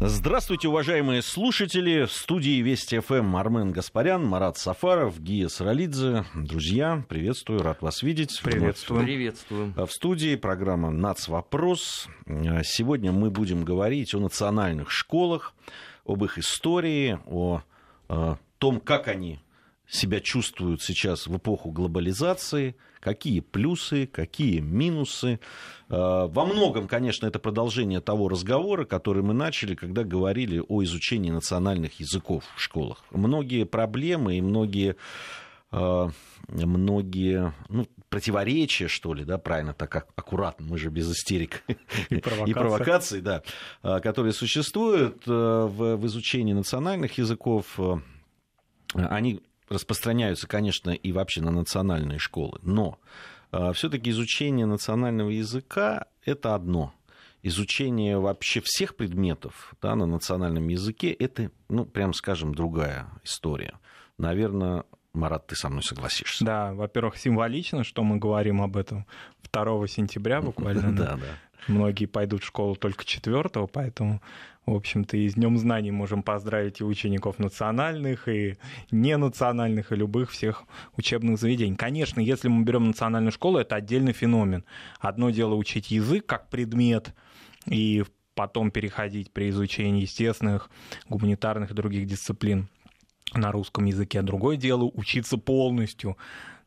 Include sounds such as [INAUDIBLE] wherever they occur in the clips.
Здравствуйте, уважаемые слушатели. В студии Вести ФМ Армен Гаспарян, Марат Сафаров, Гия Саралидзе. Друзья, приветствую, рад вас видеть. Приветствую. Приветствую. В студии программа «Нацвопрос». Сегодня мы будем говорить о национальных школах, об их истории, о, о том, как они себя чувствуют сейчас в эпоху глобализации, какие плюсы, какие минусы. Э, во многом, конечно, это продолжение того разговора, который мы начали, когда говорили о изучении национальных языков в школах. Многие проблемы и многие э, многие ну, противоречия, что ли, да, правильно, так аккуратно, мы же без истерик [LAUGHS] и, и провокаций, да, э, которые существуют в, в изучении национальных языков, они распространяются, конечно, и вообще на национальные школы, но э, все-таки изучение национального языка это одно. Изучение вообще всех предметов да, на национальном языке это, ну, прям скажем, другая история. Наверное, Марат, ты со мной согласишься. Да, во-первых, символично, что мы говорим об этом 2 сентября буквально. [LAUGHS] Да, да. Многие пойдут в школу только 4, поэтому, в общем-то, и с Днем знаний можем поздравить и учеников национальных, и ненациональных, и любых всех учебных заведений. Конечно, если мы берем национальную школу, это отдельный феномен. Одно дело учить язык как предмет, и потом переходить при изучении естественных, гуманитарных и других дисциплин на русском языке. Другое дело учиться полностью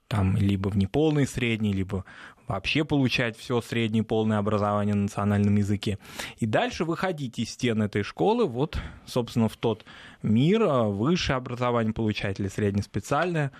там либо в неполной средней, либо вообще получать все среднее полное образование на национальном языке. И дальше выходить из стен этой школы, вот, собственно, в тот мир, а, высшее образование получать или среднеспециальное,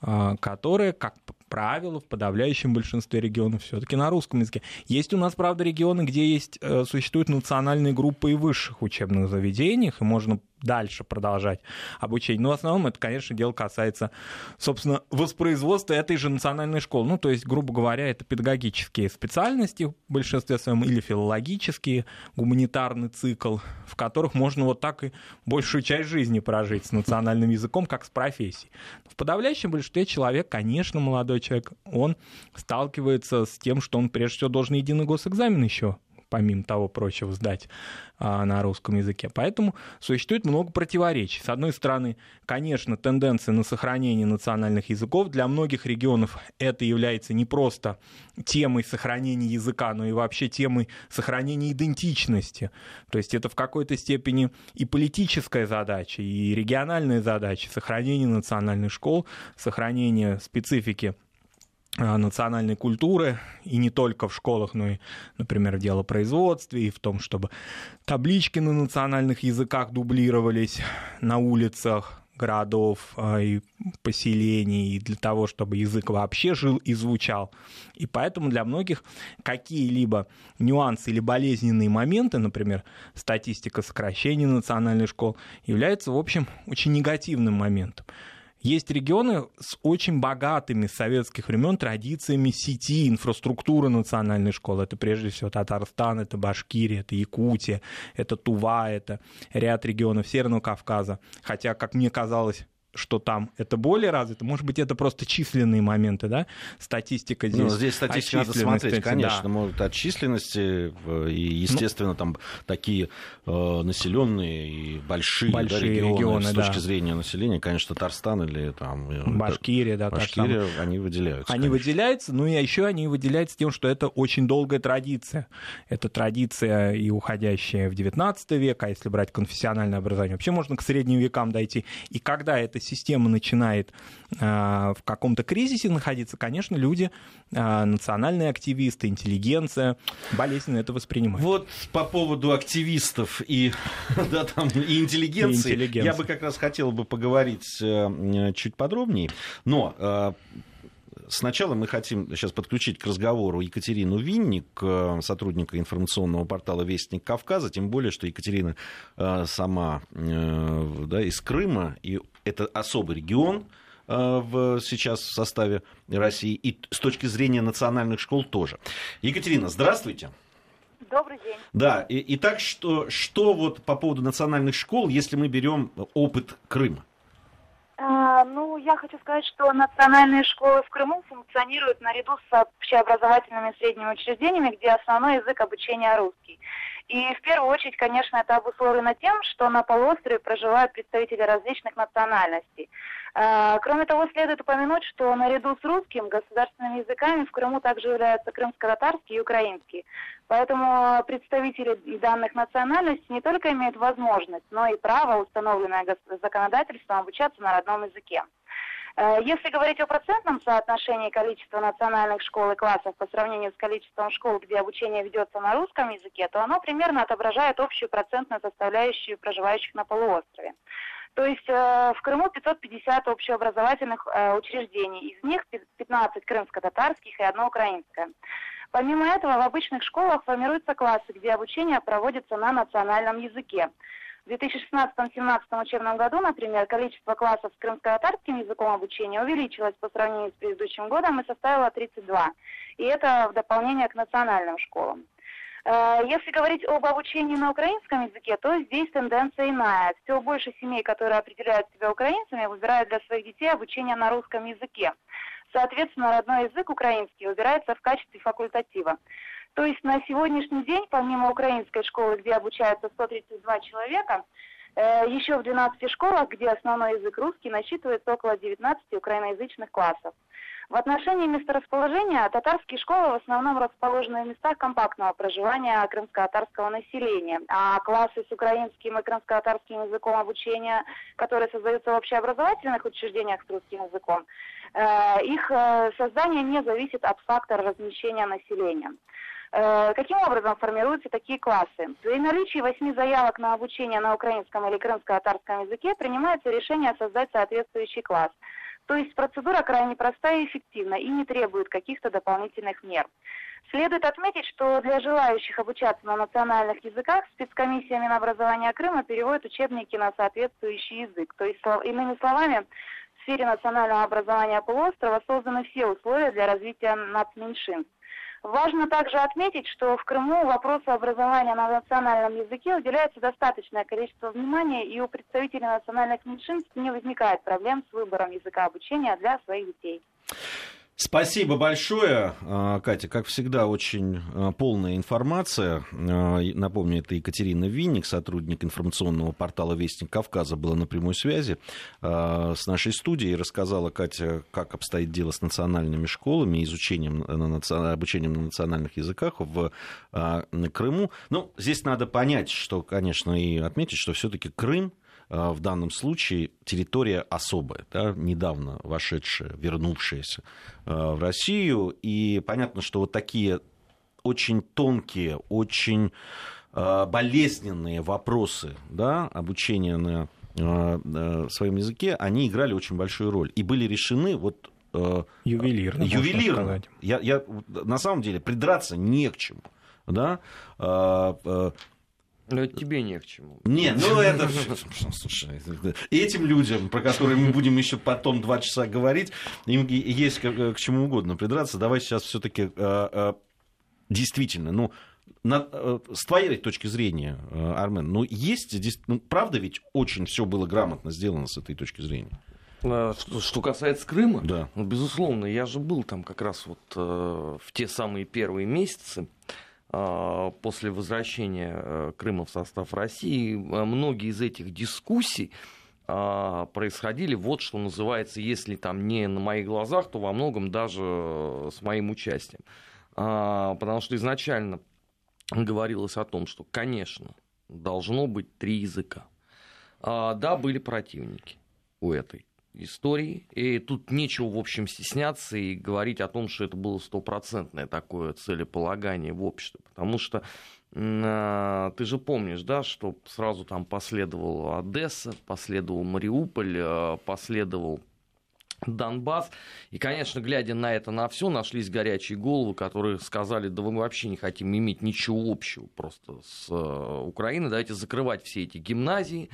а, которое, как правило, в подавляющем большинстве регионов все-таки на русском языке. Есть у нас, правда, регионы, где есть, э, существуют национальные группы и высших учебных заведениях, и можно дальше продолжать обучение. Но в основном это, конечно, дело касается, собственно, воспроизводства этой же национальной школы. Ну, то есть, грубо говоря, это педагогические специальности в большинстве своем или филологические, гуманитарный цикл, в которых можно вот так и большую часть жизни прожить с национальным языком, как с профессией. В подавляющем большинстве человек, конечно, молодой человек, он сталкивается с тем, что он прежде всего должен единый госэкзамен еще помимо того прочего, сдать а, на русском языке. Поэтому существует много противоречий. С одной стороны, конечно, тенденция на сохранение национальных языков. Для многих регионов это является не просто темой сохранения языка, но и вообще темой сохранения идентичности. То есть это в какой-то степени и политическая задача, и региональная задача сохранения национальных школ, сохранения специфики национальной культуры, и не только в школах, но и, например, в делопроизводстве, и в том, чтобы таблички на национальных языках дублировались на улицах городов э, и поселений, и для того, чтобы язык вообще жил и звучал. И поэтому для многих какие-либо нюансы или болезненные моменты, например, статистика сокращения национальных школ, являются, в общем, очень негативным моментом. Есть регионы с очень богатыми с советских времен традициями сети, инфраструктуры национальной школы. Это прежде всего Татарстан, это Башкирия, это Якутия, это Тува, это ряд регионов Северного Кавказа. Хотя, как мне казалось, что там это более развито. Может быть, это просто численные моменты, да? Статистика ну, здесь. Ну, здесь статистика надо смотреть, конечно. Да. Может, от численности, э, и, естественно, ну, там такие э, населенные и большие, большие да, регионы, регионы с да. точки зрения населения, конечно, Татарстан или там... Э, Башкирия, да, Башкирия, там, они выделяются. Они конечно. выделяются, ну и еще они выделяются тем, что это очень долгая традиция. Это традиция и уходящая в 19 век, а если брать конфессиональное образование, вообще можно к средним векам дойти. И когда это система начинает а, в каком-то кризисе находиться, конечно, люди, а, национальные активисты, интеллигенция, болезненно это воспринимают. Вот по поводу активистов и, [LAUGHS] да, там, и интеллигенции, и интеллигенции я бы как раз хотел бы поговорить э, чуть подробнее, но э, Сначала мы хотим сейчас подключить к разговору Екатерину Винник, э, сотрудника информационного портала «Вестник Кавказа», тем более, что Екатерина сама да, из Крыма, и это особый регион э, в, сейчас в составе России, и с точки зрения национальных школ тоже. Екатерина, здравствуйте. Добрый день. Да, и, итак, что, что вот по поводу национальных школ, если мы берем опыт Крыма? А, ну, я хочу сказать, что национальные школы в Крыму функционируют наряду с общеобразовательными средними учреждениями, где основной язык обучения русский. И в первую очередь, конечно, это обусловлено тем, что на полуострове проживают представители различных национальностей. А, кроме того, следует упомянуть, что наряду с русским государственными языками в Крыму также являются крымско-татарский и украинский. Поэтому представители данных национальностей не только имеют возможность, но и право, установленное законодательством, обучаться на родном языке. Э, если говорить о процентном соотношении количества национальных школ и классов по сравнению с количеством школ, где обучение ведется на русском языке, то оно примерно отображает общую процентную составляющую проживающих на полуострове. То есть э, в Крыму 550 общеобразовательных э, учреждений, из них 15 крымско-татарских и одно украинское. Помимо этого, в обычных школах формируются классы, где обучение проводится на национальном языке. В 2016-2017 учебном году, например, количество классов с крымско-татарским языком обучения увеличилось по сравнению с предыдущим годом и составило 32. И это в дополнение к национальным школам. Э, если говорить об обучении на украинском языке, то здесь тенденция иная. Все больше семей, которые определяют себя украинцами, выбирают для своих детей обучение на русском языке. Соответственно, родной язык украинский выбирается в качестве факультатива. То есть на сегодняшний день, помимо украинской школы, где обучаются 132 человека, э, еще в 12 школах, где основной язык русский, насчитывается около 19 украиноязычных классов. В отношении месторасположения татарские школы в основном расположены в местах компактного проживания крымско-татарского населения, а классы с украинским и крымско-татарским языком обучения, которые создаются в общеобразовательных учреждениях с русским языком, э, их э, создание не зависит от фактора размещения населения. Э, каким образом формируются такие классы? При наличии восьми заявок на обучение на украинском или крымско-татарском языке принимается решение создать соответствующий класс – то есть процедура крайне простая и эффективна и не требует каких-то дополнительных мер. Следует отметить, что для желающих обучаться на национальных языках спецкомиссия Минобразования Крыма переводит учебники на соответствующий язык. То есть, иными словами, в сфере национального образования полуострова созданы все условия для развития нацменьшинств. Важно также отметить, что в Крыму вопросу образования на национальном языке уделяется достаточное количество внимания, и у представителей национальных меньшинств не возникает проблем с выбором языка обучения для своих детей. Спасибо большое, а, Катя. Как всегда, очень а, полная информация. А, напомню, это Екатерина Винник, сотрудник информационного портала «Вестник Кавказа», была на прямой связи с нашей студией. Рассказала Катя, как обстоит дело с национальными школами, изучением, обучением на национальных языках в Крыму. Ну, здесь надо понять, что, конечно, и отметить, что все-таки Крым Э, в данном случае территория особая, да, недавно вошедшая, вернувшаяся э, в Россию. И понятно, что вот такие очень тонкие, очень э, болезненные вопросы да, обучения на своем языке, они играли очень большую роль. И были решены вот ювелирно. Ювелирно. Я, я, на самом деле придраться не к чему. Да? Но это тебе не к чему. Не, ну это... Слушай, этим людям, про которые мы будем еще потом два часа говорить, им есть к, чему угодно придраться. Давай сейчас все-таки э, э, действительно, ну, на, э, с твоей точки зрения, Армен, ну, есть здесь, ну, правда ведь очень все было грамотно сделано с этой точки зрения? Что, что касается Крыма, да. ну, безусловно, я же был там как раз вот э, в те самые первые месяцы. После возвращения э, Крыма в состав России, э, многие из этих дискуссий а, происходили вот что называется, если там не на моих глазах, то во многом даже э, с моим участием. А, потому что изначально говорилось о том, что, конечно, должно быть три языка. Да, были противники у этой истории. И тут нечего, в общем, стесняться и говорить о том, что это было стопроцентное такое целеполагание в обществе. Потому что а, ты же помнишь, да, что сразу там последовала Одесса, последовал Мариуполь, а, последовал Донбасс. И, конечно, глядя на это, на все, нашлись горячие головы, которые сказали, да мы вообще не хотим иметь ничего общего просто с а, Украиной, давайте закрывать все эти гимназии,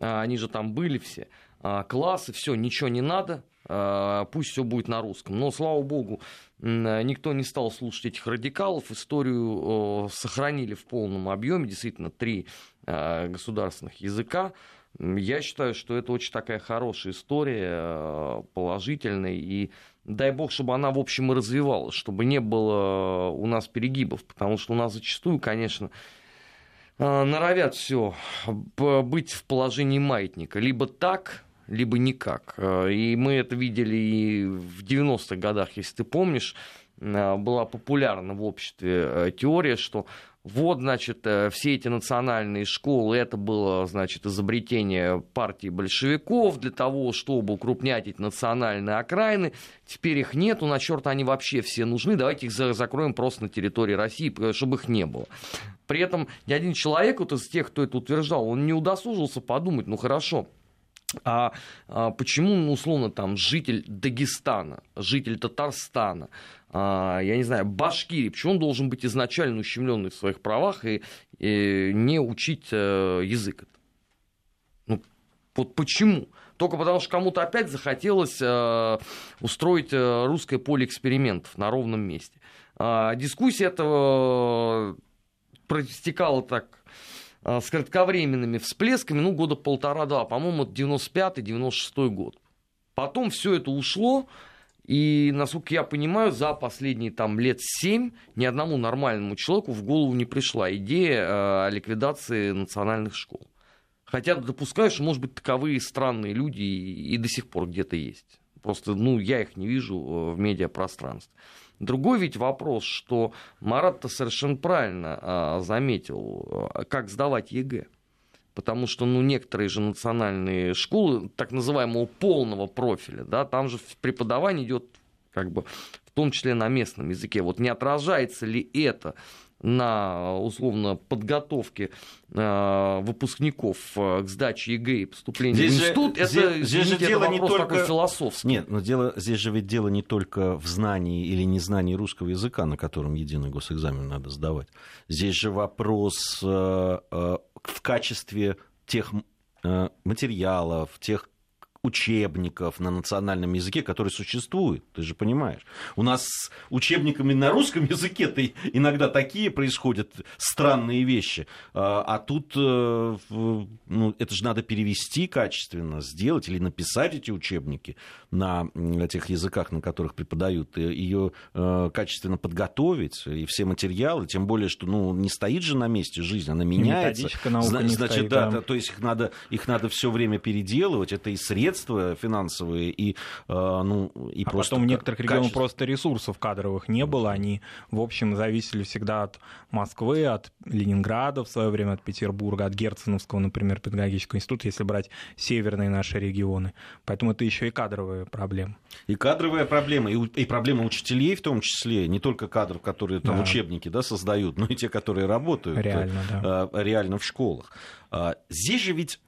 они же там были все. А, классы, все, ничего не надо, а, пусть все будет на русском. Но, слава богу, никто не стал слушать этих радикалов, историю сохранили в полном объеме, действительно, три а, государственных языка. Я считаю, что это очень такая хорошая история, положительная, и дай бог, чтобы она, в общем, и развивалась, чтобы не было у нас перегибов, потому что у нас зачастую, конечно, норовят все быть в положении маятника. Либо так, либо никак. И мы это видели и в 90-х годах, если ты помнишь, была популярна в обществе теория, что вот, значит, э, все эти национальные школы, это было, значит, изобретение партии большевиков для того, чтобы укрупнять эти национальные окраины. Теперь их нету, на черт они вообще все нужны, давайте их закроем просто на территории России, чтобы их не было. При этом ни один человек вот из тех, кто это утверждал, он не удосужился подумать, ну хорошо, а, а почему, ну, условно, там, житель Дагестана, житель Татарстана, а, я не знаю, Башкирии, почему он должен быть изначально ущемленный в своих правах и, и не учить а, язык? Ну, вот почему? Только потому, что кому-то опять захотелось а, устроить а, русское поле экспериментов на ровном месте. А, дискуссия этого протекала так с кратковременными всплесками, ну, года полтора-два, по-моему, это 95-96 год. Потом все это ушло, и, насколько я понимаю, за последние там, лет семь ни одному нормальному человеку в голову не пришла идея э, ликвидации национальных школ. Хотя допускаю, что, может быть, таковые странные люди и до сих пор где-то есть. Просто, ну, я их не вижу э, в медиапространстве. Другой ведь вопрос, что Марат-то совершенно правильно а, заметил, а, как сдавать ЕГЭ. Потому что, ну, некоторые же национальные школы, так называемого полного профиля, да, там же преподавание идет как бы в том числе на местном языке. Вот не отражается ли это на условно подготовке э, выпускников э, к сдаче ЕГЭ и поступлению здесь в институт, же, это, здесь, здесь же дело не только философский. Нет, но дело здесь же ведь дело не только в знании или незнании русского языка, на котором единый госэкзамен надо сдавать. Здесь же вопрос э, в качестве тех материалов, тех учебников на национальном языке, которые существуют, ты же понимаешь. У нас с учебниками на русском [LAUGHS] языке-то иногда такие происходят странные вещи, а, а тут э, ну, это же надо перевести качественно, сделать или написать эти учебники на тех языках, на которых преподают, ее э, качественно подготовить, и все материалы, тем более, что ну, не стоит же на месте жизнь, она меняется. Значит, стоит, да, да, то есть их надо, их надо все время переделывать, это и средства средства финансовые и, э, ну, и а просто потом в некоторых регионах просто ресурсов кадровых не было, они, в общем, зависели всегда от Москвы, от Ленинграда в свое время, от Петербурга, от Герценовского, например, педагогического института, если брать северные наши регионы. Поэтому это еще и кадровая проблема. И кадровая проблема, и, и проблема учителей в том числе, не только кадров, которые там да. учебники да, создают, но и те, которые работают реально, да. Э, реально в школах. А, здесь же ведь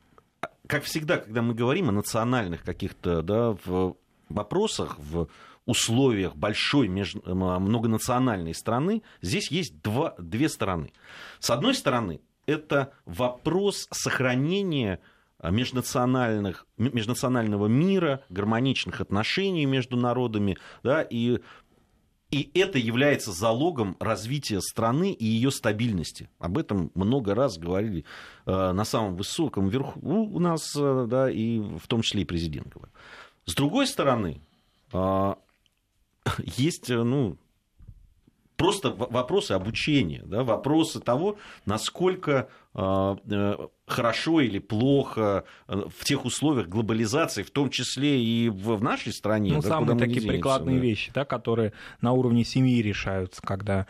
как всегда, когда мы говорим о национальных каких-то да, в вопросах, в условиях большой меж... многонациональной страны, здесь есть два, две стороны. С одной стороны, это вопрос сохранения межнациональных, межнационального мира, гармоничных отношений между народами, да, и и это является залогом развития страны и ее стабильности. Об этом много раз говорили э, на самом высоком верху у нас, э, да, и в том числе и президент говорил. С другой стороны, [LAUGHS] э, есть, ну, просто вопросы обучения, да, вопросы того, насколько э, э, хорошо или плохо э, в тех условиях глобализации, в том числе и в нашей стране. Ну, да, самые такие прикладные да. вещи, да, которые на уровне семьи решаются, когда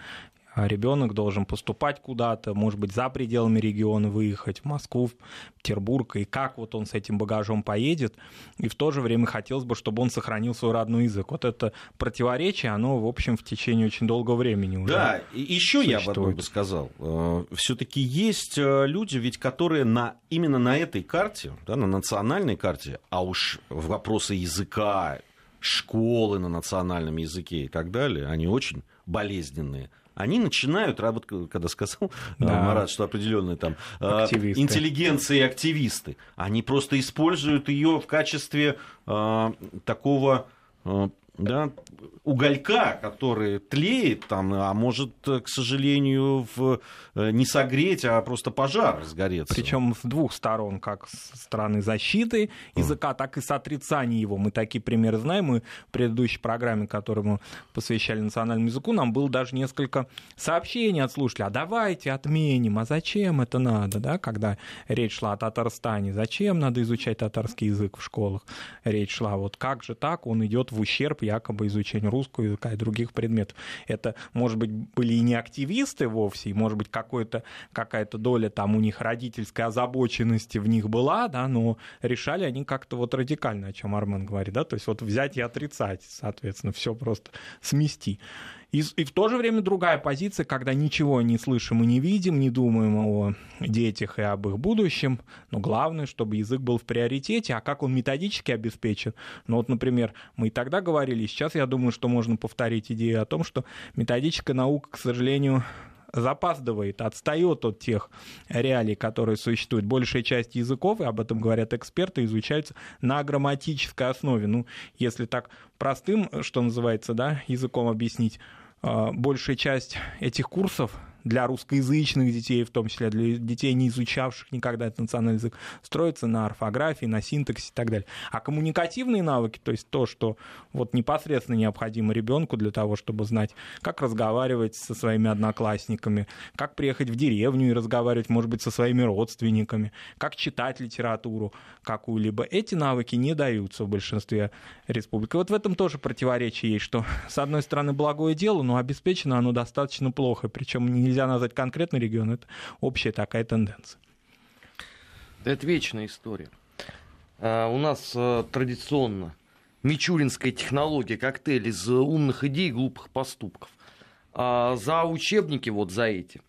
ребенок должен поступать куда-то, может быть, за пределами региона выехать, в Москву, в Петербург, и как вот он с этим багажом поедет, и в то же время хотелось бы, чтобы он сохранил свой родной язык. Вот это противоречие, оно, в общем, в течение очень долгого времени уже Да, и еще я бы, бы сказал, э, все-таки есть э, люди, ведь которые на, именно на этой карте, да, на национальной карте, а уж вопросы языка, школы на национальном языке и так далее, они очень болезненные они начинают работать, когда сказал да. Марат, что определенные там а, активисты. интеллигенция и активисты, они просто используют ее в качестве э, такого э, да, уголька, который тлеет там, а может, к сожалению, в, э, не согреть, а просто пожар разгореться. Причем с двух сторон, как с стороны защиты языка, так и с отрицания его. Мы такие примеры знаем. Мы в предыдущей программе, которую мы посвящали национальному языку, нам было даже несколько сообщений от слушателей. А давайте отменим, а зачем это надо, да, когда речь шла о Татарстане, зачем надо изучать татарский язык в школах? Речь шла, вот как же так, он идет в ущерб якобы изучению русского языка и других предметов. Это, может быть, были и не активисты вовсе, и, может быть, какой-то, какая-то доля там у них родительской озабоченности в них была, да, но решали они как-то вот радикально, о чем Армен говорит, да, то есть вот взять и отрицать, соответственно, все просто смести. И, и в то же время другая позиция, когда ничего не слышим и не видим, не думаем о детях и об их будущем, но главное, чтобы язык был в приоритете, а как он методически обеспечен. Ну вот, например, мы и тогда говорили, сейчас я думаю, что можно повторить идею о том, что методическая наука, к сожалению, запаздывает, отстает от тех реалий, которые существуют. Большая часть языков, и об этом говорят эксперты, изучаются на грамматической основе. Ну, если так простым, что называется, да, языком объяснить, а, большая часть этих курсов для русскоязычных детей, в том числе для детей, не изучавших никогда этот национальный язык, строится на орфографии, на синтаксе и так далее. А коммуникативные навыки, то есть то, что вот непосредственно необходимо ребенку для того, чтобы знать, как разговаривать со своими одноклассниками, как приехать в деревню и разговаривать, может быть, со своими родственниками, как читать литературу какую-либо, эти навыки не даются в большинстве республик. И вот в этом тоже противоречие есть, что, с одной стороны, благое дело, но обеспечено оно достаточно плохо, причем нельзя нельзя назвать конкретный регион, это общая такая тенденция. Это вечная история. А, у нас а, традиционно мичуринская технология, коктейль из умных идей и глупых поступков. А за учебники вот за эти.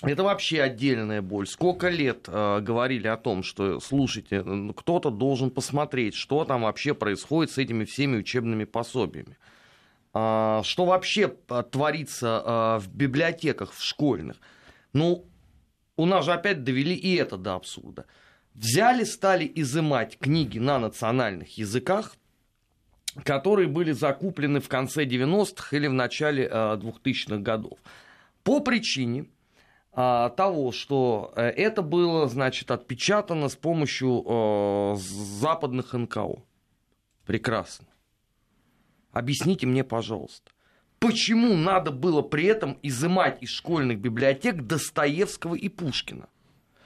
Это вообще отдельная боль. Сколько лет э, говорили о том, что, слушайте, кто-то должен посмотреть, что там вообще происходит с этими всеми учебными пособиями. А, что вообще а, творится а, в библиотеках, в школьных. Ну, у нас же опять довели и это до абсурда. Взяли, стали изымать книги на национальных языках, которые были закуплены в конце 90-х или в начале 2000-х годов. По причине того, что э, это было, значит, отпечатано с помощью западных НКО. Прекрасно. Объясните мне, пожалуйста, почему надо было при этом изымать из школьных библиотек Достоевского и Пушкина?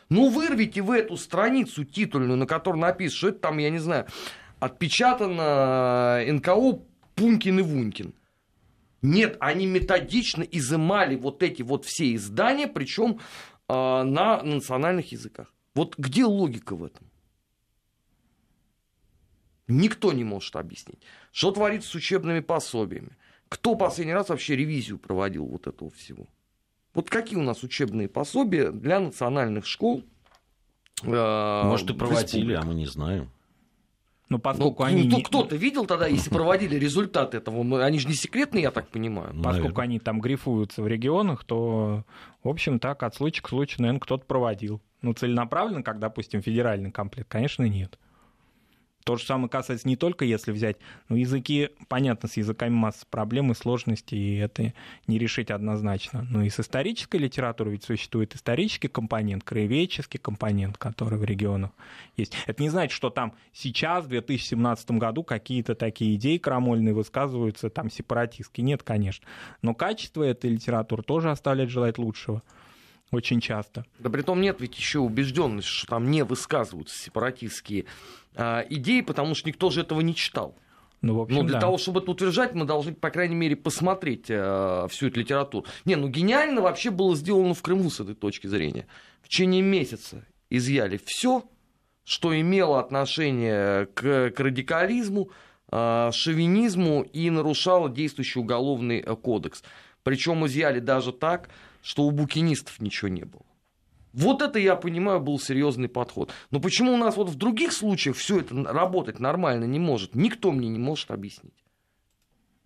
Ну, вырвите в эту страницу титульную, на которой написано, что это там, я не знаю, отпечатано э, НКО Пункин и Вунькин. Нет, они методично изымали вот эти вот все издания, причем э, на национальных языках. Вот где логика в этом? Никто не может объяснить. Что творится с учебными пособиями? Кто последний раз вообще ревизию проводил вот этого всего? Вот какие у нас учебные пособия для национальных школ? Э, Может, и проводили, а мы не знаем. Но поскольку ну, они... Ну, кто-то видел тогда, если проводили результат этого, они же не секретные, я так понимаю. Поскольку наверное. они там грифуются в регионах, то, в общем, так, от случая к случаю, наверное, кто-то проводил. Ну, целенаправленно, как, допустим, федеральный комплект, конечно, нет. То же самое касается не только, если взять, но языки, понятно, с языками масса проблем и сложностей, и это не решить однозначно. Но и с исторической литературой ведь существует исторический компонент, краеведческий компонент, который в регионах есть. Это не значит, что там сейчас, в 2017 году, какие-то такие идеи крамольные высказываются, там сепаратистские. Нет, конечно. Но качество этой литературы тоже оставляет желать лучшего очень часто. Да при том нет ведь еще убежденности, что там не высказываются сепаратистские э, идеи, потому что никто же этого не читал. Ну, в общем, Но для да. того, чтобы это утверждать, мы должны, по крайней мере, посмотреть э, всю эту литературу. Не, ну гениально вообще было сделано в Крыму с этой точки зрения. В течение месяца изъяли все, что имело отношение к, к радикализму, э, шовинизму и нарушало действующий уголовный э, кодекс. Причем изъяли даже так, что у букинистов ничего не было. Вот это, я понимаю, был серьезный подход. Но почему у нас вот в других случаях все это работать нормально не может, никто мне не может объяснить.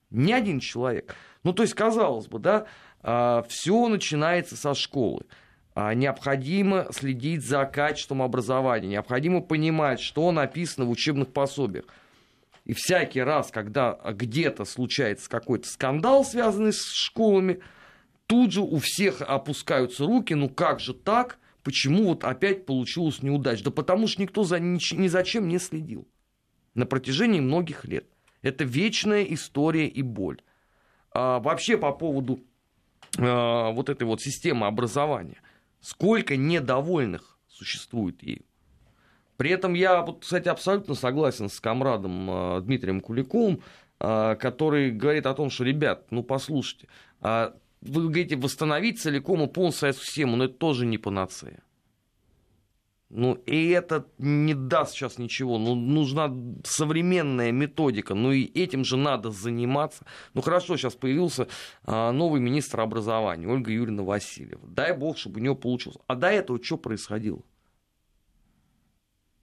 Ни один человек. Ну, то есть, казалось бы, да, а, все начинается со школы. А, необходимо следить за качеством образования, необходимо понимать, что написано в учебных пособиях. И всякий раз, когда где-то случается какой-то скандал, связанный с школами, тут же у всех опускаются руки, ну как же так, почему вот опять получилась неудача? Да потому что никто за, ни, ни за чем не следил на протяжении многих лет. Это вечная история и боль. А, вообще по поводу а, вот этой вот системы образования. Сколько недовольных существует ею. При этом я, вот, кстати, абсолютно согласен с комрадом а, Дмитрием Куликовым, а, который говорит о том, что, ребят, ну послушайте, а, вы говорите, восстановить целиком и полностью Советскую систему, но это тоже не панацея. Ну, и это не даст сейчас ничего. Ну, нужна современная методика. Ну, и этим же надо заниматься. Ну, хорошо, сейчас появился а, новый министр образования, Ольга Юрьевна Васильева. Дай бог, чтобы у нее получилось. А до этого что происходило?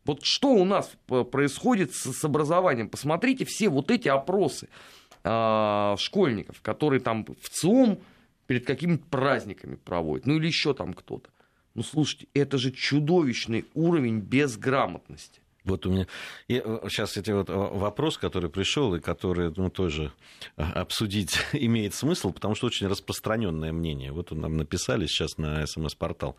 Вот что у нас происходит с, образованием? Посмотрите все вот эти опросы а, школьников, которые там в ЦИОМ перед какими-то праздниками проводят. Ну, или еще там кто-то. Ну, слушайте, это же чудовищный уровень безграмотности. Вот у меня и сейчас эти вот вопрос, который пришел и который ну, тоже а, обсудить [LAUGHS] имеет смысл, потому что очень распространенное мнение. Вот нам написали сейчас на СМС-портал.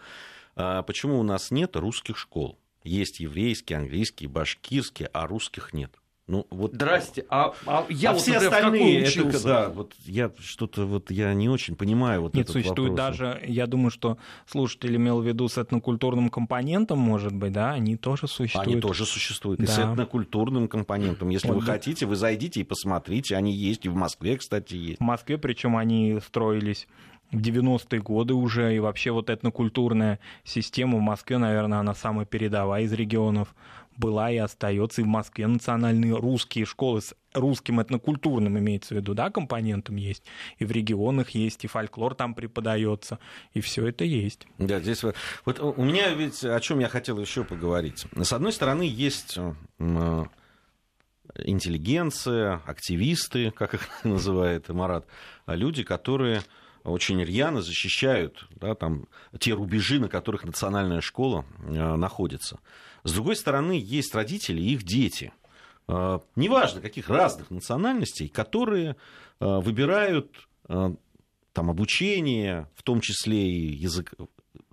А почему у нас нет русских школ? Есть еврейские, английские, башкирские, а русских нет. Ну, вот... Здрасте, а, а я а вот, все например, остальные, в это, да, вот я что-то вот я не очень понимаю вот Нет, этот существует вопрос. даже, я думаю, что слушатель имел в виду с этнокультурным компонентом, может быть, да, они тоже существуют. Они тоже существуют. И Да. с этнокультурным компонентом. Если Вот вы да. хотите, вы зайдите и посмотрите. Они есть. И в Москве, кстати, есть. В Москве, причем они строились в 90-е годы уже, и вообще вот этнокультурная система в Москве, наверное, она самая передовая из регионов была и остается. И в Москве национальные русские школы с русским этнокультурным имеется в виду, да, компонентом есть. И в регионах есть, и фольклор там преподается, и все это есть. Да, здесь вот, у меня ведь о чем я хотел еще поговорить. С одной стороны, есть м, интеллигенция, активисты, как их [LAUGHS] называет Марат, а люди, которые очень рьяно защищают да, там, те рубежи, на которых национальная школа э, находится. С другой стороны, есть родители и их дети, э, неважно каких разных национальностей, которые э, выбирают э, там, обучение, в том числе и язык,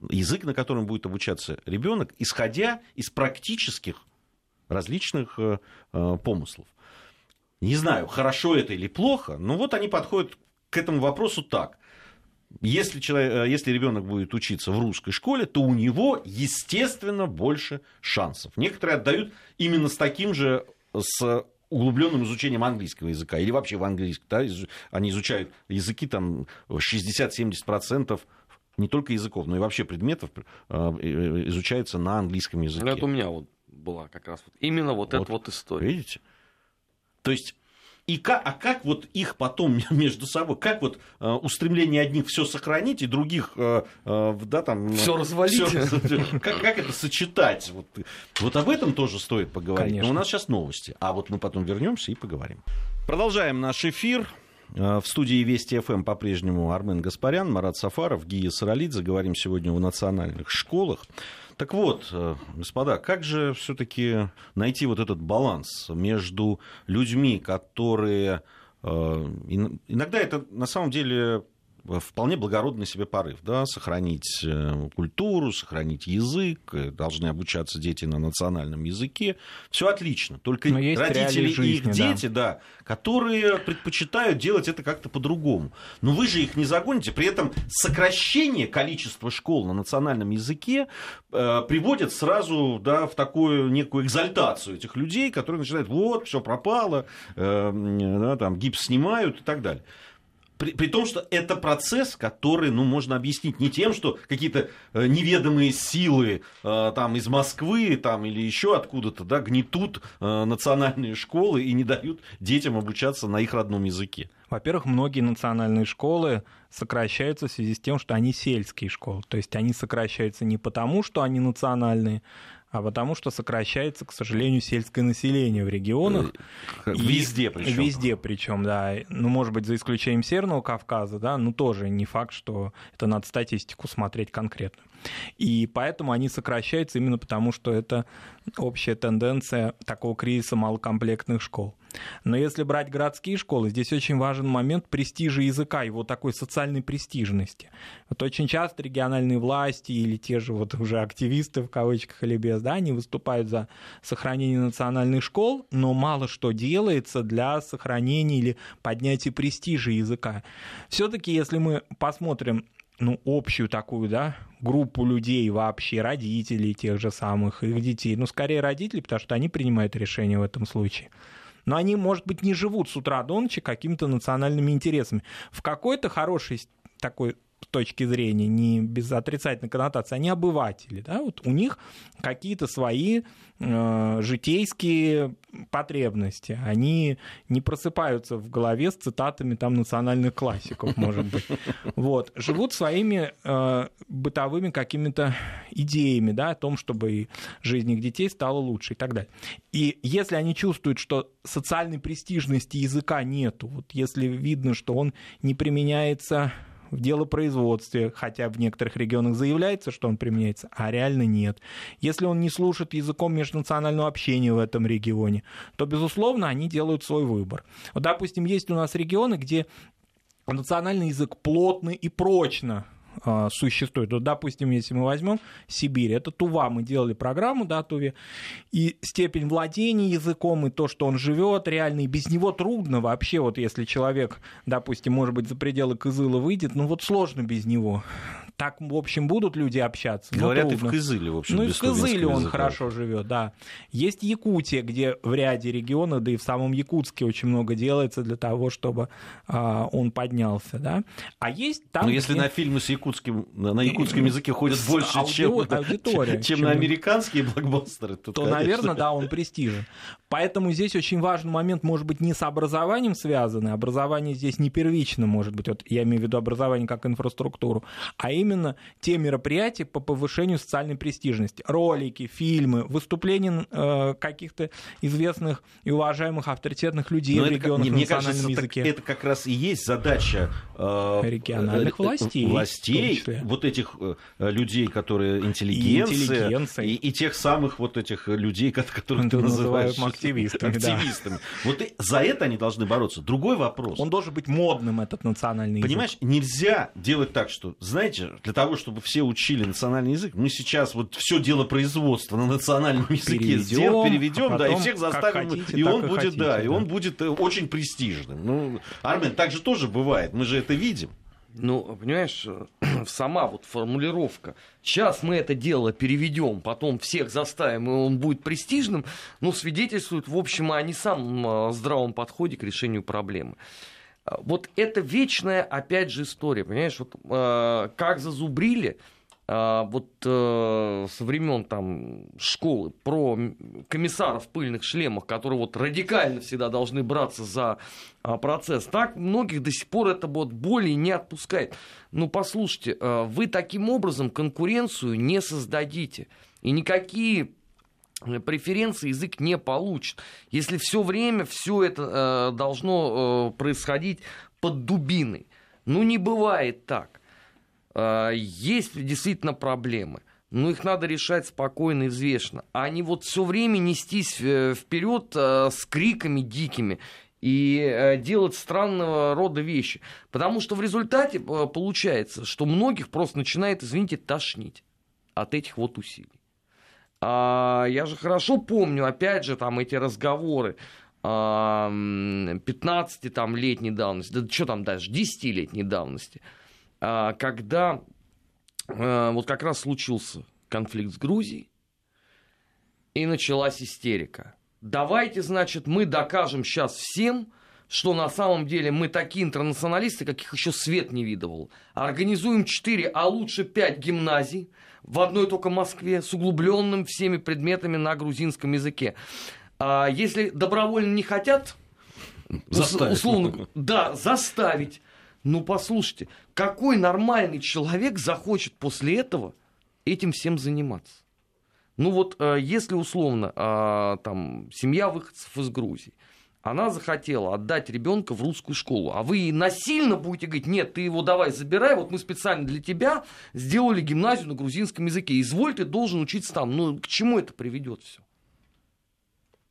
язык, на котором будет обучаться ребенок, исходя из практических различных помыслов. Не знаю, хорошо это или плохо, но вот они подходят к этому вопросу так. Если, человек, э, если ребенок будет учиться в русской школе, то у него, естественно, больше шансов. Некоторые отдают именно с таким же, с углубленным изучением английского языка или вообще в английском. Да, они изучают языки там 60-70% не только языков, но и вообще предметов э, э, изучается на английском языке. Ну, это у меня вот была как раз вот именно вот, эта Вот. вот история. Видите? То есть, и как, а как вот их потом [LAUGHS] между собой, как вот э, устремление одних все сохранить и других, э, э, да, там... Всё развалить. всё- как, как это сочетать? Вот, вот об этом тоже стоит поговорить. Конечно. Но у нас сейчас новости, а вот мы потом вернемся и поговорим. Продолжаем наш эфир. Э, В студии Вести ФМ по-прежнему Армен Гаспарян, Марат Сафаров, Гия Саралидзе. Говорим сегодня о национальных школах. Так вот, э, господа, как же все-таки найти вот этот баланс между людьми, которые... э, ин- Иногда это на самом деле вполне благородный себе порыв, да, сохранить э, культуру, сохранить язык, э, должны обучаться дети на национальном языке. Все отлично. Только Но есть родители реалии и их жизни, да. дети, да, которые предпочитают делать это как-то по-другому. Но вы же их не загоните. При этом сокращение количества школ на национальном языке э, приводит сразу да, в такую некую экзальтацию этих людей, которые начинают, вот, все пропало, э, да, там, гипс снимают и так далее. При, при том, что это процесс, который, ну, можно объяснить не тем, что какие-то э, неведомые силы э, там из Москвы там, или еще откуда-то да, гнетут э, национальные школы и не дают детям обучаться на их родном языке. Во-первых, многие национальные школы сокращаются в связи с тем, что они сельские школы. То есть они сокращаются не потому, что они национальные, а потому что сокращается, к сожалению, сельское население в регионах. И Везде причем. Везде причем, да. Ну, может быть, за исключением Северного Кавказа, да, ну тоже не факт, что это надо статистику смотреть конкретно. И поэтому они сокращаются именно потому, что это общая тенденция такого кризиса малокомплектных школ. Но если брать городские школы, здесь очень важен момент престижа языка, его такой социальной престижности. Вот очень часто региональные власти или те же вот уже активисты в кавычках или без, да, они выступают за сохранение национальных школ, но мало что делается для сохранения или поднятия престижа языка. Все-таки, если мы посмотрим ну, общую такую, да, группу людей вообще, родителей тех же самых, их детей. Ну, скорее родителей, потому что они принимают решение в этом случае. Но они, может быть, не живут с утра до ночи какими-то национальными интересами. В какой-то хорошей такой точки зрения, не без отрицательной коннотации, они обыватели, да, вот у них какие-то свои э, житейские потребности, они не просыпаются в голове с цитатами там национальных классиков, может быть, [LAUGHS] вот, живут своими э, бытовыми какими-то идеями, да, о том, чтобы жизнь их детей стала лучше и так далее. И если они чувствуют, что социальной престижности языка нету, вот если видно, что он не применяется в делопроизводстве, хотя в некоторых регионах заявляется, что он применяется, а реально нет. Если он не служит языком межнационального общения в этом регионе, то, безусловно, они делают свой выбор. Вот, допустим, есть у нас регионы, где национальный язык плотно и прочно а, существует. Вот, допустим, если мы возьмем Сибирь, это Тува, мы делали программу, да, Туве, и степень владения языком, и то, что он живет реально, и без него трудно вообще, вот если человек, допустим, может быть, за пределы Кызыла выйдет, ну вот сложно без него так, в общем, будут люди общаться. Говорят, и в Кызыле, в общем, Ну, и в Кызыле он хорошо живет, да. Есть Якутия, где в ряде регионов, да и в самом Якутске очень много делается для того, чтобы а, он поднялся, да. А есть там... Но если на фильмы с якутским, на якутском языке ходят больше, чем, аудитория, чем, чем на американские блокбастеры, то, то наверное, да, он престижен. Поэтому здесь очень важный момент, может быть, не с образованием связанный, образование здесь не первично, может быть, вот я имею в виду образование как инфраструктуру, а именно именно те мероприятия по повышению социальной престижности. Ролики, фильмы, выступления э, каких-то известных и уважаемых авторитетных людей Но в регионах на национальном кажется, языке. Это как раз и есть задача э, региональных э, властей. Властей, вот этих э, людей, которые интеллигенция, и, и, и тех самых вот этих людей, которых ты называешь активистами. активистами. Да. Вот за это они должны бороться. Другой вопрос. Он должен быть модным, этот национальный Понимаешь, язык. нельзя делать так, что, знаете, для того, чтобы все учили национальный язык, мы сейчас вот все дело производства на национальном языке переведем, сделаем, переведем, а да, и всех заставим, хотите, и он будет, хотите, да, да, и он будет э, очень престижным. Ну, Армен, так же тоже бывает, мы же это видим. Ну, понимаешь, [CLEARS THROAT] сама вот формулировка. Сейчас мы это дело переведем, потом всех заставим, и он будет престижным, ну, свидетельствует, в общем, о не самом а, здравом подходе к решению проблемы. Вот это вечная, опять же, история, понимаешь, вот э, как зазубрили э, вот э, со времен там школы про комиссаров в пыльных шлемах, которые вот радикально всегда должны браться за э, процесс, так многих до сих пор это вот более не отпускает. Ну, послушайте, э, вы таким образом конкуренцию не создадите. И никакие преференции язык не получит. Если все время все это э, должно э, происходить под дубиной. Ну, не бывает так. Э, есть действительно проблемы. Но их надо решать спокойно и взвешенно. А не вот все время нестись э, вперед э, с криками дикими и э, делать странного рода вещи. Потому что в результате получается, что многих просто начинает, извините, тошнить от этих вот усилий. А, я же хорошо помню, опять же, там эти разговоры 15 там, летней давности, да что там даже, 10-летней давности, а, когда а, вот как раз случился конфликт с Грузией, и началась истерика. Давайте, значит, мы докажем сейчас всем, что на самом деле мы такие интернационалисты, каких еще свет не видывал. Организуем 4, а лучше 5 гимназий, в одной только Москве с углубленным всеми предметами на грузинском языке. А если добровольно не хотят, заставить. условно, да, заставить. Ну, послушайте, какой нормальный человек захочет после этого этим всем заниматься? Ну вот, э, если условно, а, там, семья выходцев из Грузии, она захотела отдать ребенка в русскую школу, а вы насильно будете говорить, нет, ты его давай забирай, вот мы специально для тебя сделали гимназию на грузинском языке, изволь, ты должен учиться там. Ну, к чему это приведет все?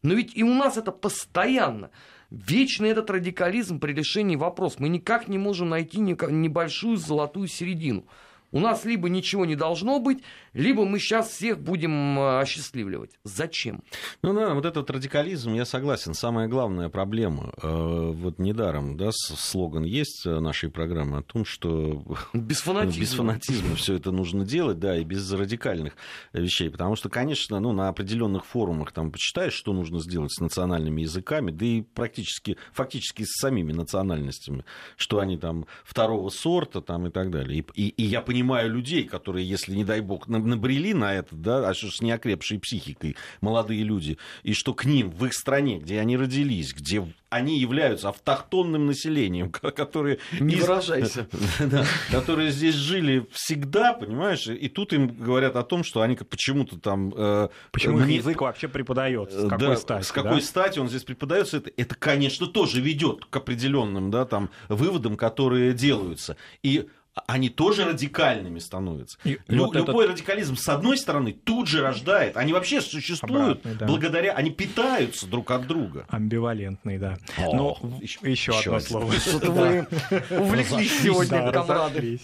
Но ведь и у нас это постоянно. Вечный этот радикализм при решении вопроса. Мы никак не можем найти небольшую золотую середину. У нас либо ничего не должно быть, либо мы сейчас всех будем э, осчастливливать. Зачем? Ну да, вот этот радикализм, я согласен, самая главная проблема. Э, вот недаром, да, слоган есть нашей программы о том, что без фанатизма, без фанатизма все это нужно делать, да, и без радикальных вещей. Потому что, конечно, ну, на определенных форумах там почитаешь, что нужно сделать с национальными языками, да и практически, фактически с самими национальностями, что они там второго сорта там и так далее. И, и, и я понимаю людей, которые, если, не дай бог, набрели на это, да, а что с неокрепшей психикой молодые люди, и что к ним в их стране, где они родились, где они являются автохтонным населением, [LAUGHS] которые... Не выражайся. [LAUGHS] Да, которые здесь жили всегда, понимаешь, и тут им говорят о том, что они почему-то там... Э, Почему их язык вообще преподается, с какой да, стати? С какой стати он здесь преподается, это, это, конечно, тоже ведет к определенным да, там, выводам, которые делаются. И они тоже радикальными становятся. И Лю- вот любой этот... радикализм, с одной стороны, тут же рождает. Они вообще существуют Обратный, да. благодаря, они питаются друг от друга. Амбивалентный, да. О, Но еще, еще одно слово. [LAUGHS] Что-то вы увлеклись сегодня, комрады.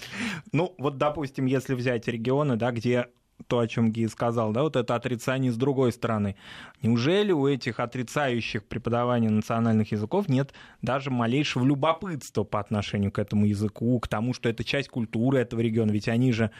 Ну, вот, допустим, если взять регионы, да, где то, о чем Ги сказал, да, вот это отрицание с другой стороны. Неужели у этих отрицающих преподавание национальных языков нет даже малейшего любопытства по отношению к этому языку, к тому, что это часть культуры этого региона? Ведь они же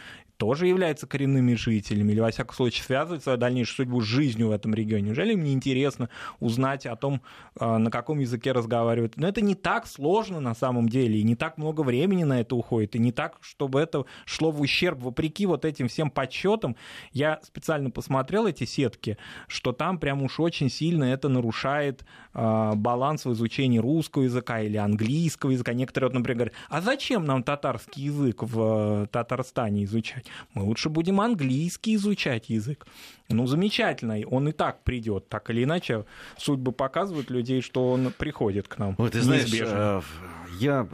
тоже являются коренными жителями, или, во всяком случае, связывают свою дальнейшую судьбу с жизнью в этом регионе. Неужели им не интересно узнать о том, а, на каком языке разговаривают? Но это не так сложно на самом деле, и не так много времени на это уходит, и не так, чтобы это шло в ущерб, вопреки вот этим всем подсчетам. Я специально посмотрел эти сетки, что там прям уж очень сильно это нарушает э, баланс в изучении русского языка или английского языка. Некоторые, вот, например, говорят, а зачем нам татарский язык в э, Татарстане изучать? мы лучше будем английский изучать язык. Ну, замечательно, он и так придет. Так или иначе, судьбы показывают людей, что он приходит к нам. Вот ты знаешь, э, я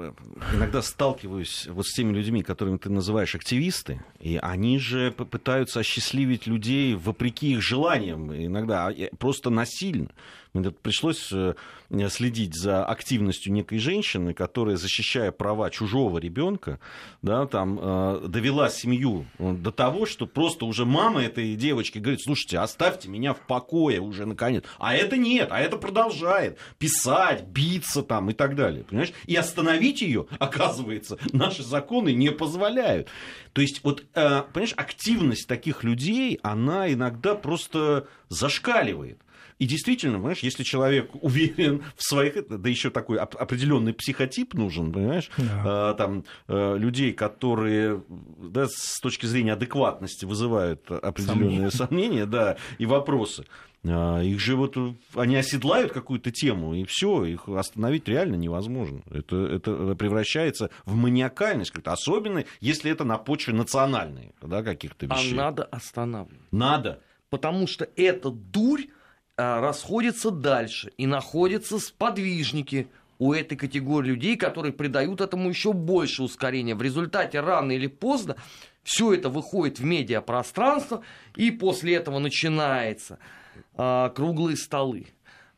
иногда сталкиваюсь вот с теми людьми, которыми ты называешь активисты, и они же пытаются осчастливить людей вопреки их желаниям, иногда а, просто насильно. Пришлось э, следить за активностью некой женщины, которая, защищая права чужого ребенка, да, там, э, довела семью до того, что просто уже мама этой девочки говорит, слушайте, оставьте меня в покое уже наконец. А это нет, а это продолжает писать, биться там и так далее. Понимаешь? И остановить ее, оказывается, наши законы не позволяют. То есть, вот, э, понимаешь, активность таких людей, она иногда просто зашкаливает. И действительно, понимаешь, если человек [LAUGHS] уверен в своих, да еще такой определенный психотип нужен, понимаешь, да. а, там а, людей, которые да, с точки зрения адекватности вызывают определенные сомнения, сомнения да, и вопросы. А, их же вот они оседлают какую-то тему, и все, их остановить реально невозможно. Это, это превращается в маниакальность, особенно если это на почве национальной да, каких-то вещей. А надо останавливать. Надо. Потому что эта дурь а, расходятся дальше и находятся сподвижники у этой категории людей, которые придают этому еще больше ускорения. В результате рано или поздно все это выходит в медиапространство, и после этого начинается а, круглые столы,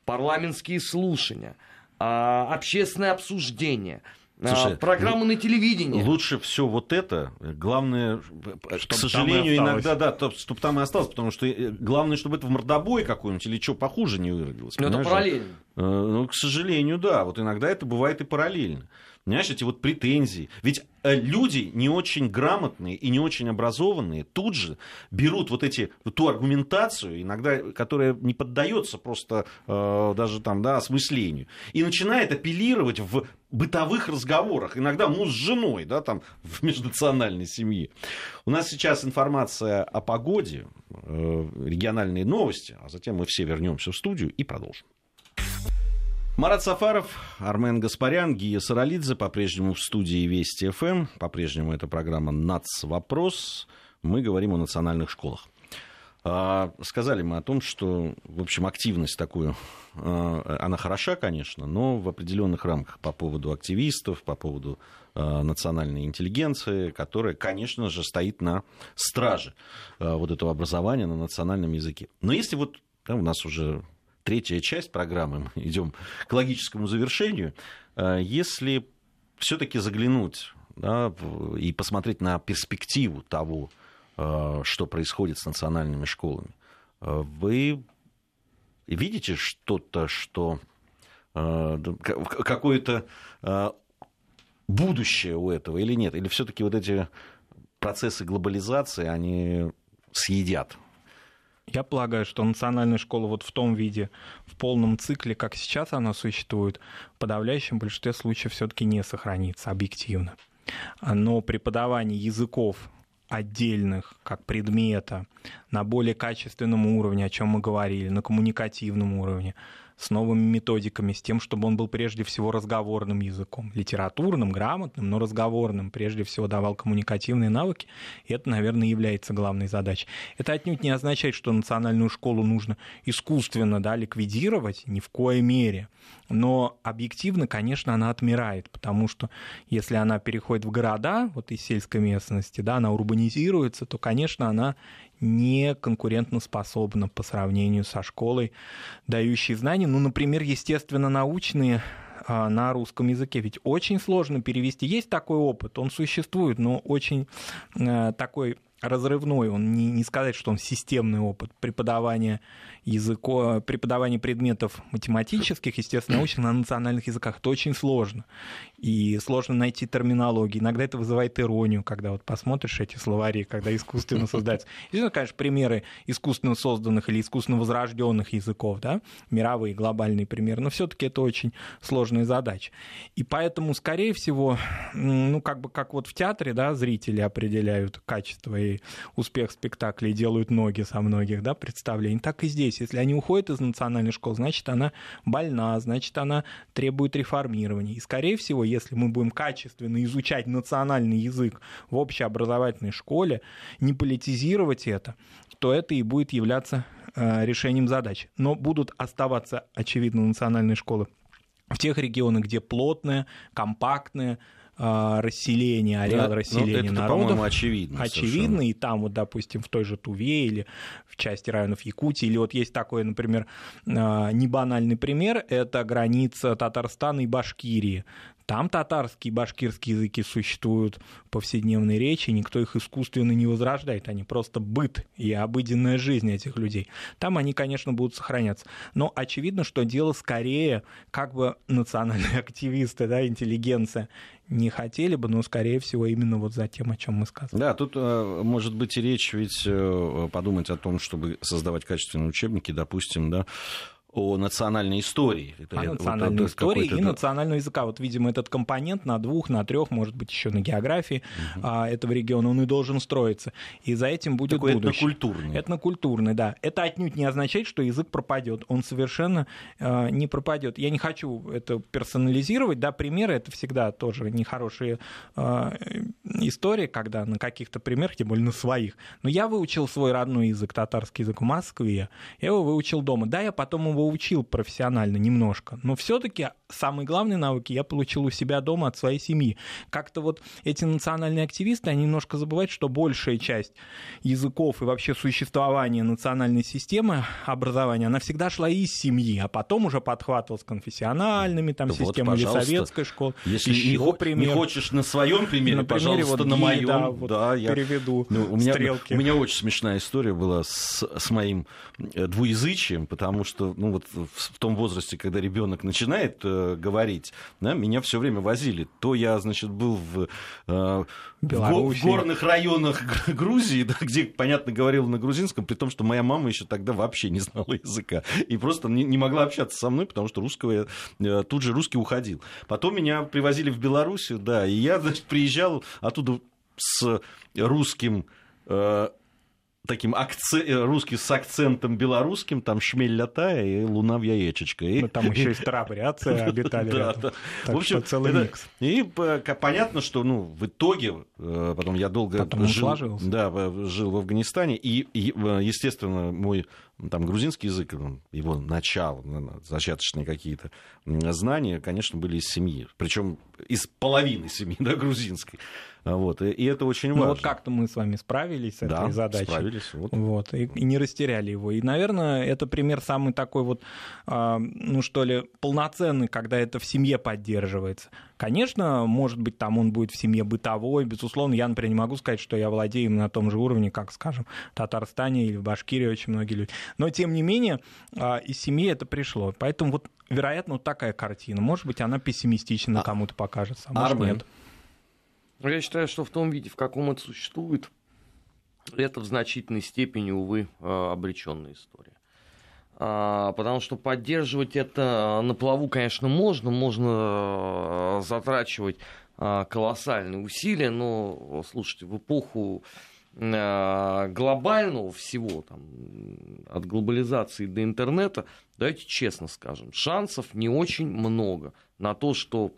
парламентские слушания, а, общественное обсуждение – Слушай, программы на телевидении. Лучше все вот это. Главное, чтобы к сожалению, иногда, да, чтобы там и осталось, потому что э, главное, чтобы это в мордобой какой-нибудь или что похуже не выродилось. Но это параллельно. Э, ну, к сожалению, да. Вот иногда это бывает и параллельно. Понимаешь, эти вот претензии. Ведь э, люди не очень грамотные и не очень образованные тут же берут вот эти, ту аргументацию, иногда, которая не поддается просто э, даже там, да, осмыслению, и начинает апеллировать в бытовых разговорах, иногда муж с женой, да, там, в межнациональной семье. У нас сейчас информация о погоде, э, региональные новости, а затем мы все вернемся в студию и продолжим. Марат Сафаров, Армен Гаспарян, Гия Саралидзе по-прежнему в студии Вести ФМ. По-прежнему это программа «Нац. Вопрос». Мы говорим о национальных школах. А, сказали мы о том, что, в общем, активность такую, а, она хороша, конечно, но в определенных рамках по поводу активистов, по поводу а, национальной интеллигенции, которая, конечно же, стоит на страже вот этого образования на национальном языке. Но если вот да, у нас уже третья часть программы, [LAUGHS] мы идем к логическому завершению. Если все-таки заглянуть да, и посмотреть на перспективу того, что происходит с национальными школами, вы видите что-то, что какое-то будущее у этого или нет? Или все-таки вот эти процессы глобализации, они съедят я полагаю, что национальная школа вот в том виде, в полном цикле, как сейчас она существует, в подавляющем большинстве случаев все-таки не сохранится объективно. Но преподавание языков отдельных, как предмета, на более качественном уровне, о чем мы говорили, на коммуникативном уровне, с новыми методиками, с тем, чтобы он был прежде всего разговорным языком, литературным, грамотным, но разговорным, прежде всего давал коммуникативные навыки, и это, наверное, является главной задачей. Это отнюдь не означает, что национальную школу нужно искусственно да, ликвидировать, ни в коей мере. Но объективно, конечно, она отмирает, потому что если она переходит в города, вот из сельской местности, да, она урбанизируется, то, конечно, она не конкурентоспособна по сравнению со школой, дающей знания, ну, например, естественно-научные а, на русском языке. Ведь очень сложно перевести. Есть такой опыт, он существует, но очень э, такой разрывной, он не, не сказать, что он системный опыт преподавания языко, преподавания предметов математических, естественно, научных на национальных языках. Это очень сложно. И сложно найти терминологию. Иногда это вызывает иронию, когда вот посмотришь эти словари, когда искусственно [LAUGHS] создаются. Естественно, конечно, примеры искусственно созданных или искусственно возрожденных языков, да, мировые, глобальные примеры, но все-таки это очень сложная задача. И поэтому, скорее всего, ну, как бы как вот в театре, да, зрители определяют качество и успех спектакля и делают ноги со многих, да, представлений, так и здесь. Если они уходят из национальной школы, значит, она больна, значит, она требует реформирования. И, скорее всего, если мы будем качественно изучать национальный язык в общеобразовательной школе, не политизировать это, то это и будет являться э, решением задач. Но будут оставаться, очевидно, национальные школы в тех регионах, где плотная, компактная, а, расселение, ареал да, расселения ну, это, народов. по-моему, очевидно. Очевидно, совершенно. и там вот, допустим, в той же Туве или в части районов Якутии, или вот есть такой, например, а, небанальный пример, это граница Татарстана и Башкирии. Там татарские и башкирские языки существуют в повседневной речи, никто их искусственно не возрождает, они просто быт и обыденная жизнь этих людей. Там они, конечно, будут сохраняться. Но очевидно, что дело скорее, как бы национальные [LAUGHS] активисты, да, интеллигенция не хотели бы, но, скорее всего, именно вот за тем, о чем мы сказали. Да, тут э, может быть и речь ведь э, подумать о том, чтобы создавать качественные учебники, допустим, да, о национальной истории. О национальной вот, истории и национального языка. Вот, видимо, этот компонент на двух, на трех, может быть, еще на географии угу. а, этого региона, он и должен строиться. И за этим будет Такой будущее. этнокультурный. Этнокультурный, да. Это отнюдь не означает, что язык пропадет. Он совершенно а, не пропадет. Я не хочу это персонализировать, да, примеры это всегда тоже нехорошие а, истории, когда на каких-то примерах, тем более на своих. Но я выучил свой родной язык, татарский язык в Москве, я его выучил дома. Да, я потом его учил профессионально немножко, но все-таки самые главные навыки я получил у себя дома от своей семьи. Как-то вот эти национальные активисты, они немножко забывают, что большая часть языков и вообще существования национальной системы образования, она всегда шла из семьи, а потом уже подхватывалась конфессиональными там, да системами вот, или советской школы. Если не, пример. не хочешь на своем примере, на примере пожалуйста, вот на моем. Да, вот да, я переведу ну, у меня, стрелки. У меня очень смешная история была с, с моим э, двуязычием, потому что ну, вот в том возрасте, когда ребенок начинает э, говорить, да, меня все время возили. То я, значит, был в, э, в, в горных районах Грузии, да, где, понятно, говорил на грузинском, при том, что моя мама еще тогда вообще не знала языка. И просто не, не могла общаться со мной, потому что русского я, э, тут же русский уходил. Потом меня привозили в Белоруссию, да, и я, значит, приезжал оттуда с русским э, таким акцент, э, русский с акцентом белорусским, там шмель лятая и луна в яечечко. И... Ну, там еще [LAUGHS] и старообрядцы [LAUGHS] обитали да. Да. В общем, целый микс. И понятно, что ну, в итоге, э, потом я долго жил, да, жил в Афганистане, и, естественно, мой там грузинский язык, ну, его начало, зачаточные какие-то знания, конечно, были из семьи. Причем из половины семьи, [LAUGHS] да, грузинской. Вот, и, и это очень важно. Ну вот как-то мы с вами справились с да, этой задачей. справились. Вот. Вот, и, и не растеряли его. И, наверное, это пример самый такой вот, э, ну что ли, полноценный, когда это в семье поддерживается. Конечно, может быть, там он будет в семье бытовой. Безусловно, я, например, не могу сказать, что я владею им на том же уровне, как, скажем, в Татарстане или в Башкирии очень многие люди. Но, тем не менее, э, из семьи это пришло. Поэтому вот, вероятно, вот такая картина. Может быть, она пессимистично а кому-то покажется, а может, Армен. нет. Я считаю, что в том виде, в каком это существует, это в значительной степени, увы, э, обреченная история. А, потому что поддерживать это на плаву, конечно, можно, можно э, затрачивать колоссальные усилия, но, слушайте, в эпоху глобального всего, там, от глобализации до интернета, давайте честно скажем, шансов не очень много на то, что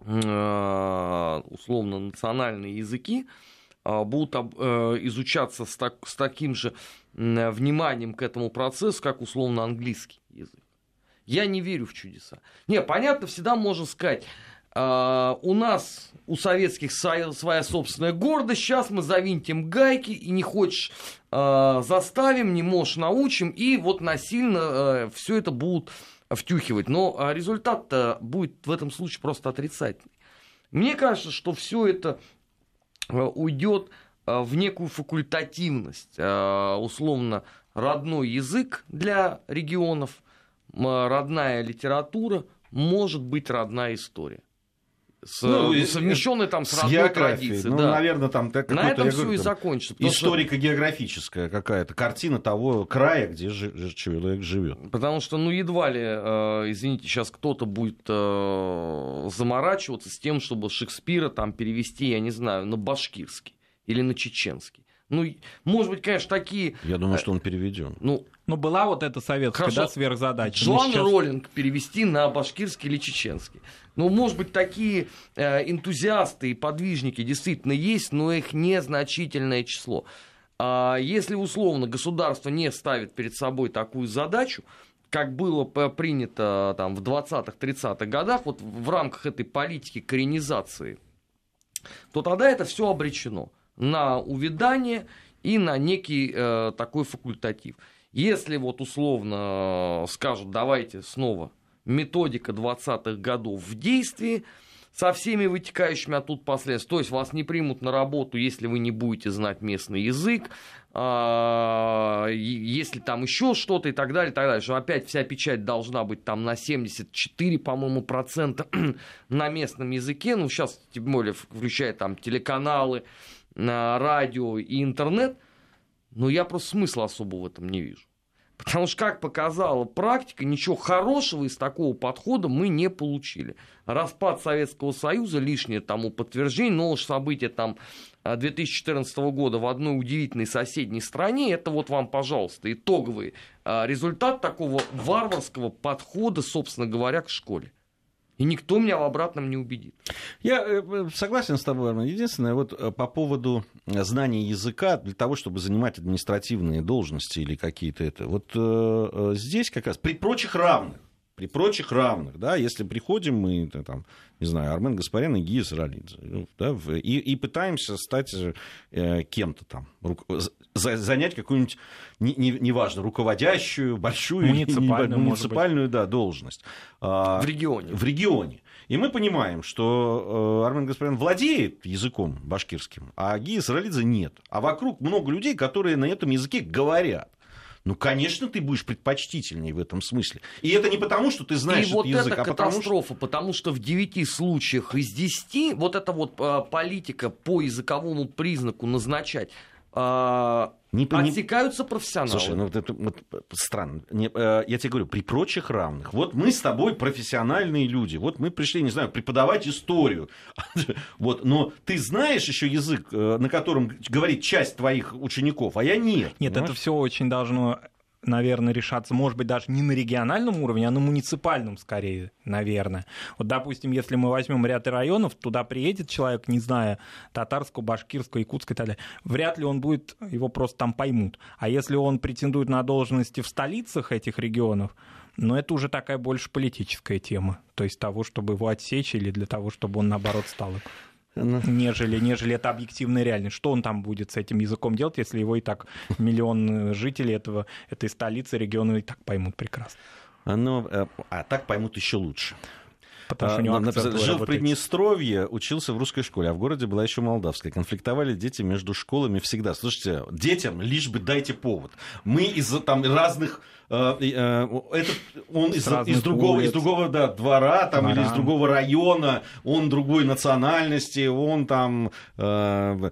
условно национальные языки а, будут э, изучаться с, так, с таким же вниманием к этому процессу, как условно английский язык. Я не верю в чудеса. Не, понятно, всегда можно сказать, а, у нас, у советских своя собственная гордость, сейчас мы завинтим гайки, и не хочешь а, заставим, не можешь научим, и вот насильно э, все это будут втюхивать. Но а, результат будет в этом случае просто отрицательный. Мне кажется, что все это а, уйдет а, в некую факультативность. Условно, родной язык для регионов, родная литература, может быть родная история с, ну, совмещенной там с, с родной традицией. Ну, да. наверное, там На этом все и закончится. Историко-географическая какая-то картина того края, где человек живет. Потому что, ну, едва ли, э, извините, сейчас кто-то будет э, заморачиваться с тем, чтобы Шекспира там перевести, я не знаю, на башкирский или на чеченский. Ну, может быть, конечно, такие... Я думаю, что он переведен. Ну, ну, была вот эта советская, Хорошо. да, сверхзадача. Джоан сейчас... Роллинг перевести на башкирский или чеченский. Ну, может быть, такие э, энтузиасты и подвижники действительно есть, но их незначительное число. А если условно государство не ставит перед собой такую задачу, как было принято там, в 20-30-х годах, вот в рамках этой политики коренизации, то тогда это все обречено на увядание и на некий э, такой факультатив. Если вот условно э, скажут, давайте снова методика 20-х годов в действии, со всеми вытекающими оттуда последствиями. То есть вас не примут на работу, если вы не будете знать местный язык, а, если там еще что-то и так далее, и так далее, что опять вся печать должна быть там на 74, по-моему, процента [CLEARS THROAT] на местном языке, ну сейчас тем более включая там телеканалы, радио и интернет, но я просто смысла особо в этом не вижу. Потому что, как показала практика, ничего хорошего из такого подхода мы не получили. Распад Советского Союза, лишнее тому подтверждение, новое событие там 2014 года в одной удивительной соседней стране, это вот вам, пожалуйста, итоговый а, результат такого варварского подхода, собственно говоря, к школе. И никто меня в обратном не убедит. Я э, согласен с тобой, Арман. Единственное, вот э, по поводу знания языка для того, чтобы занимать административные должности или какие-то это. Вот э, здесь как раз при прочих равных при прочих равных, да, если приходим мы, там, не знаю, Армен Гаспарян и Гия Саралидзе, ну, да, и, и пытаемся стать э, кем-то там, рук, за, занять какую-нибудь, неважно, не, не руководящую, большую, муниципальную, муниципальную да, должность. А, в регионе. В регионе. И мы понимаем, что э, Армен Гаспарян владеет языком башкирским, а Гия Саралидзе нет. А вокруг много людей, которые на этом языке говорят ну, конечно, ты будешь предпочтительнее в этом смысле. И это не потому, что ты знаешь и вот язык, это а катастрофа, потому что... потому что в 9 случаях из 10 вот эта вот а, политика по языковому признаку назначать а, не, отсекаются профессионалы. Слушай, ну вот это вот, странно. Не, э, я тебе говорю, при прочих равных. Вот мы с тобой профессиональные люди. Вот мы пришли, не знаю, преподавать историю. [LAUGHS] вот, но ты знаешь еще язык, э, на котором говорит часть твоих учеников, а я нет. Нет, понимаешь? это все очень должно наверное, решаться, может быть, даже не на региональном уровне, а на муниципальном скорее, наверное. Вот, допустим, если мы возьмем ряд районов, туда приедет человек, не зная татарского, башкирского, якутского и так далее, вряд ли он будет, его просто там поймут. А если он претендует на должности в столицах этих регионов, но это уже такая больше политическая тема, то есть того, чтобы его отсечь или для того, чтобы он, наоборот, стал ну. Нежели, нежели это объективная реальность. Что он там будет с этим языком делать, если его и так миллион жителей этого, этой столицы, региона и так поймут прекрасно? Но, э, а так поймут еще лучше. Потому что у него написано, жил в Приднестровье, учился в русской школе, а в городе была еще молдавская. Конфликтовали дети между школами всегда. Слушайте, детям лишь бы дайте повод. Мы из там разных Э, э, этот, он из, из, другого, из другого да, двора там, или из другого района, он другой национальности, он там... Э,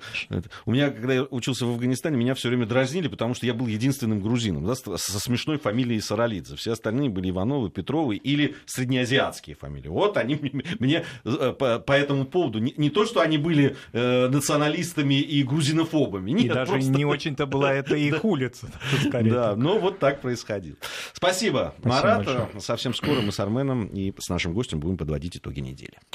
у меня, когда я учился в Афганистане, меня все время дразнили, потому что я был единственным грузином да, со смешной фамилией Саралидзе. Все остальные были Ивановы, Петровы или среднеазиатские фамилии. Вот они мне по, по этому поводу... Не, не то, что они были э, националистами и грузинофобами. Нет, и даже просто... не очень-то была [LAUGHS] это их улица. Да, но вот так происходило происходило. Спасибо, Спасибо Марат. Большое. Совсем скоро мы с Арменом и с нашим гостем будем подводить итоги недели.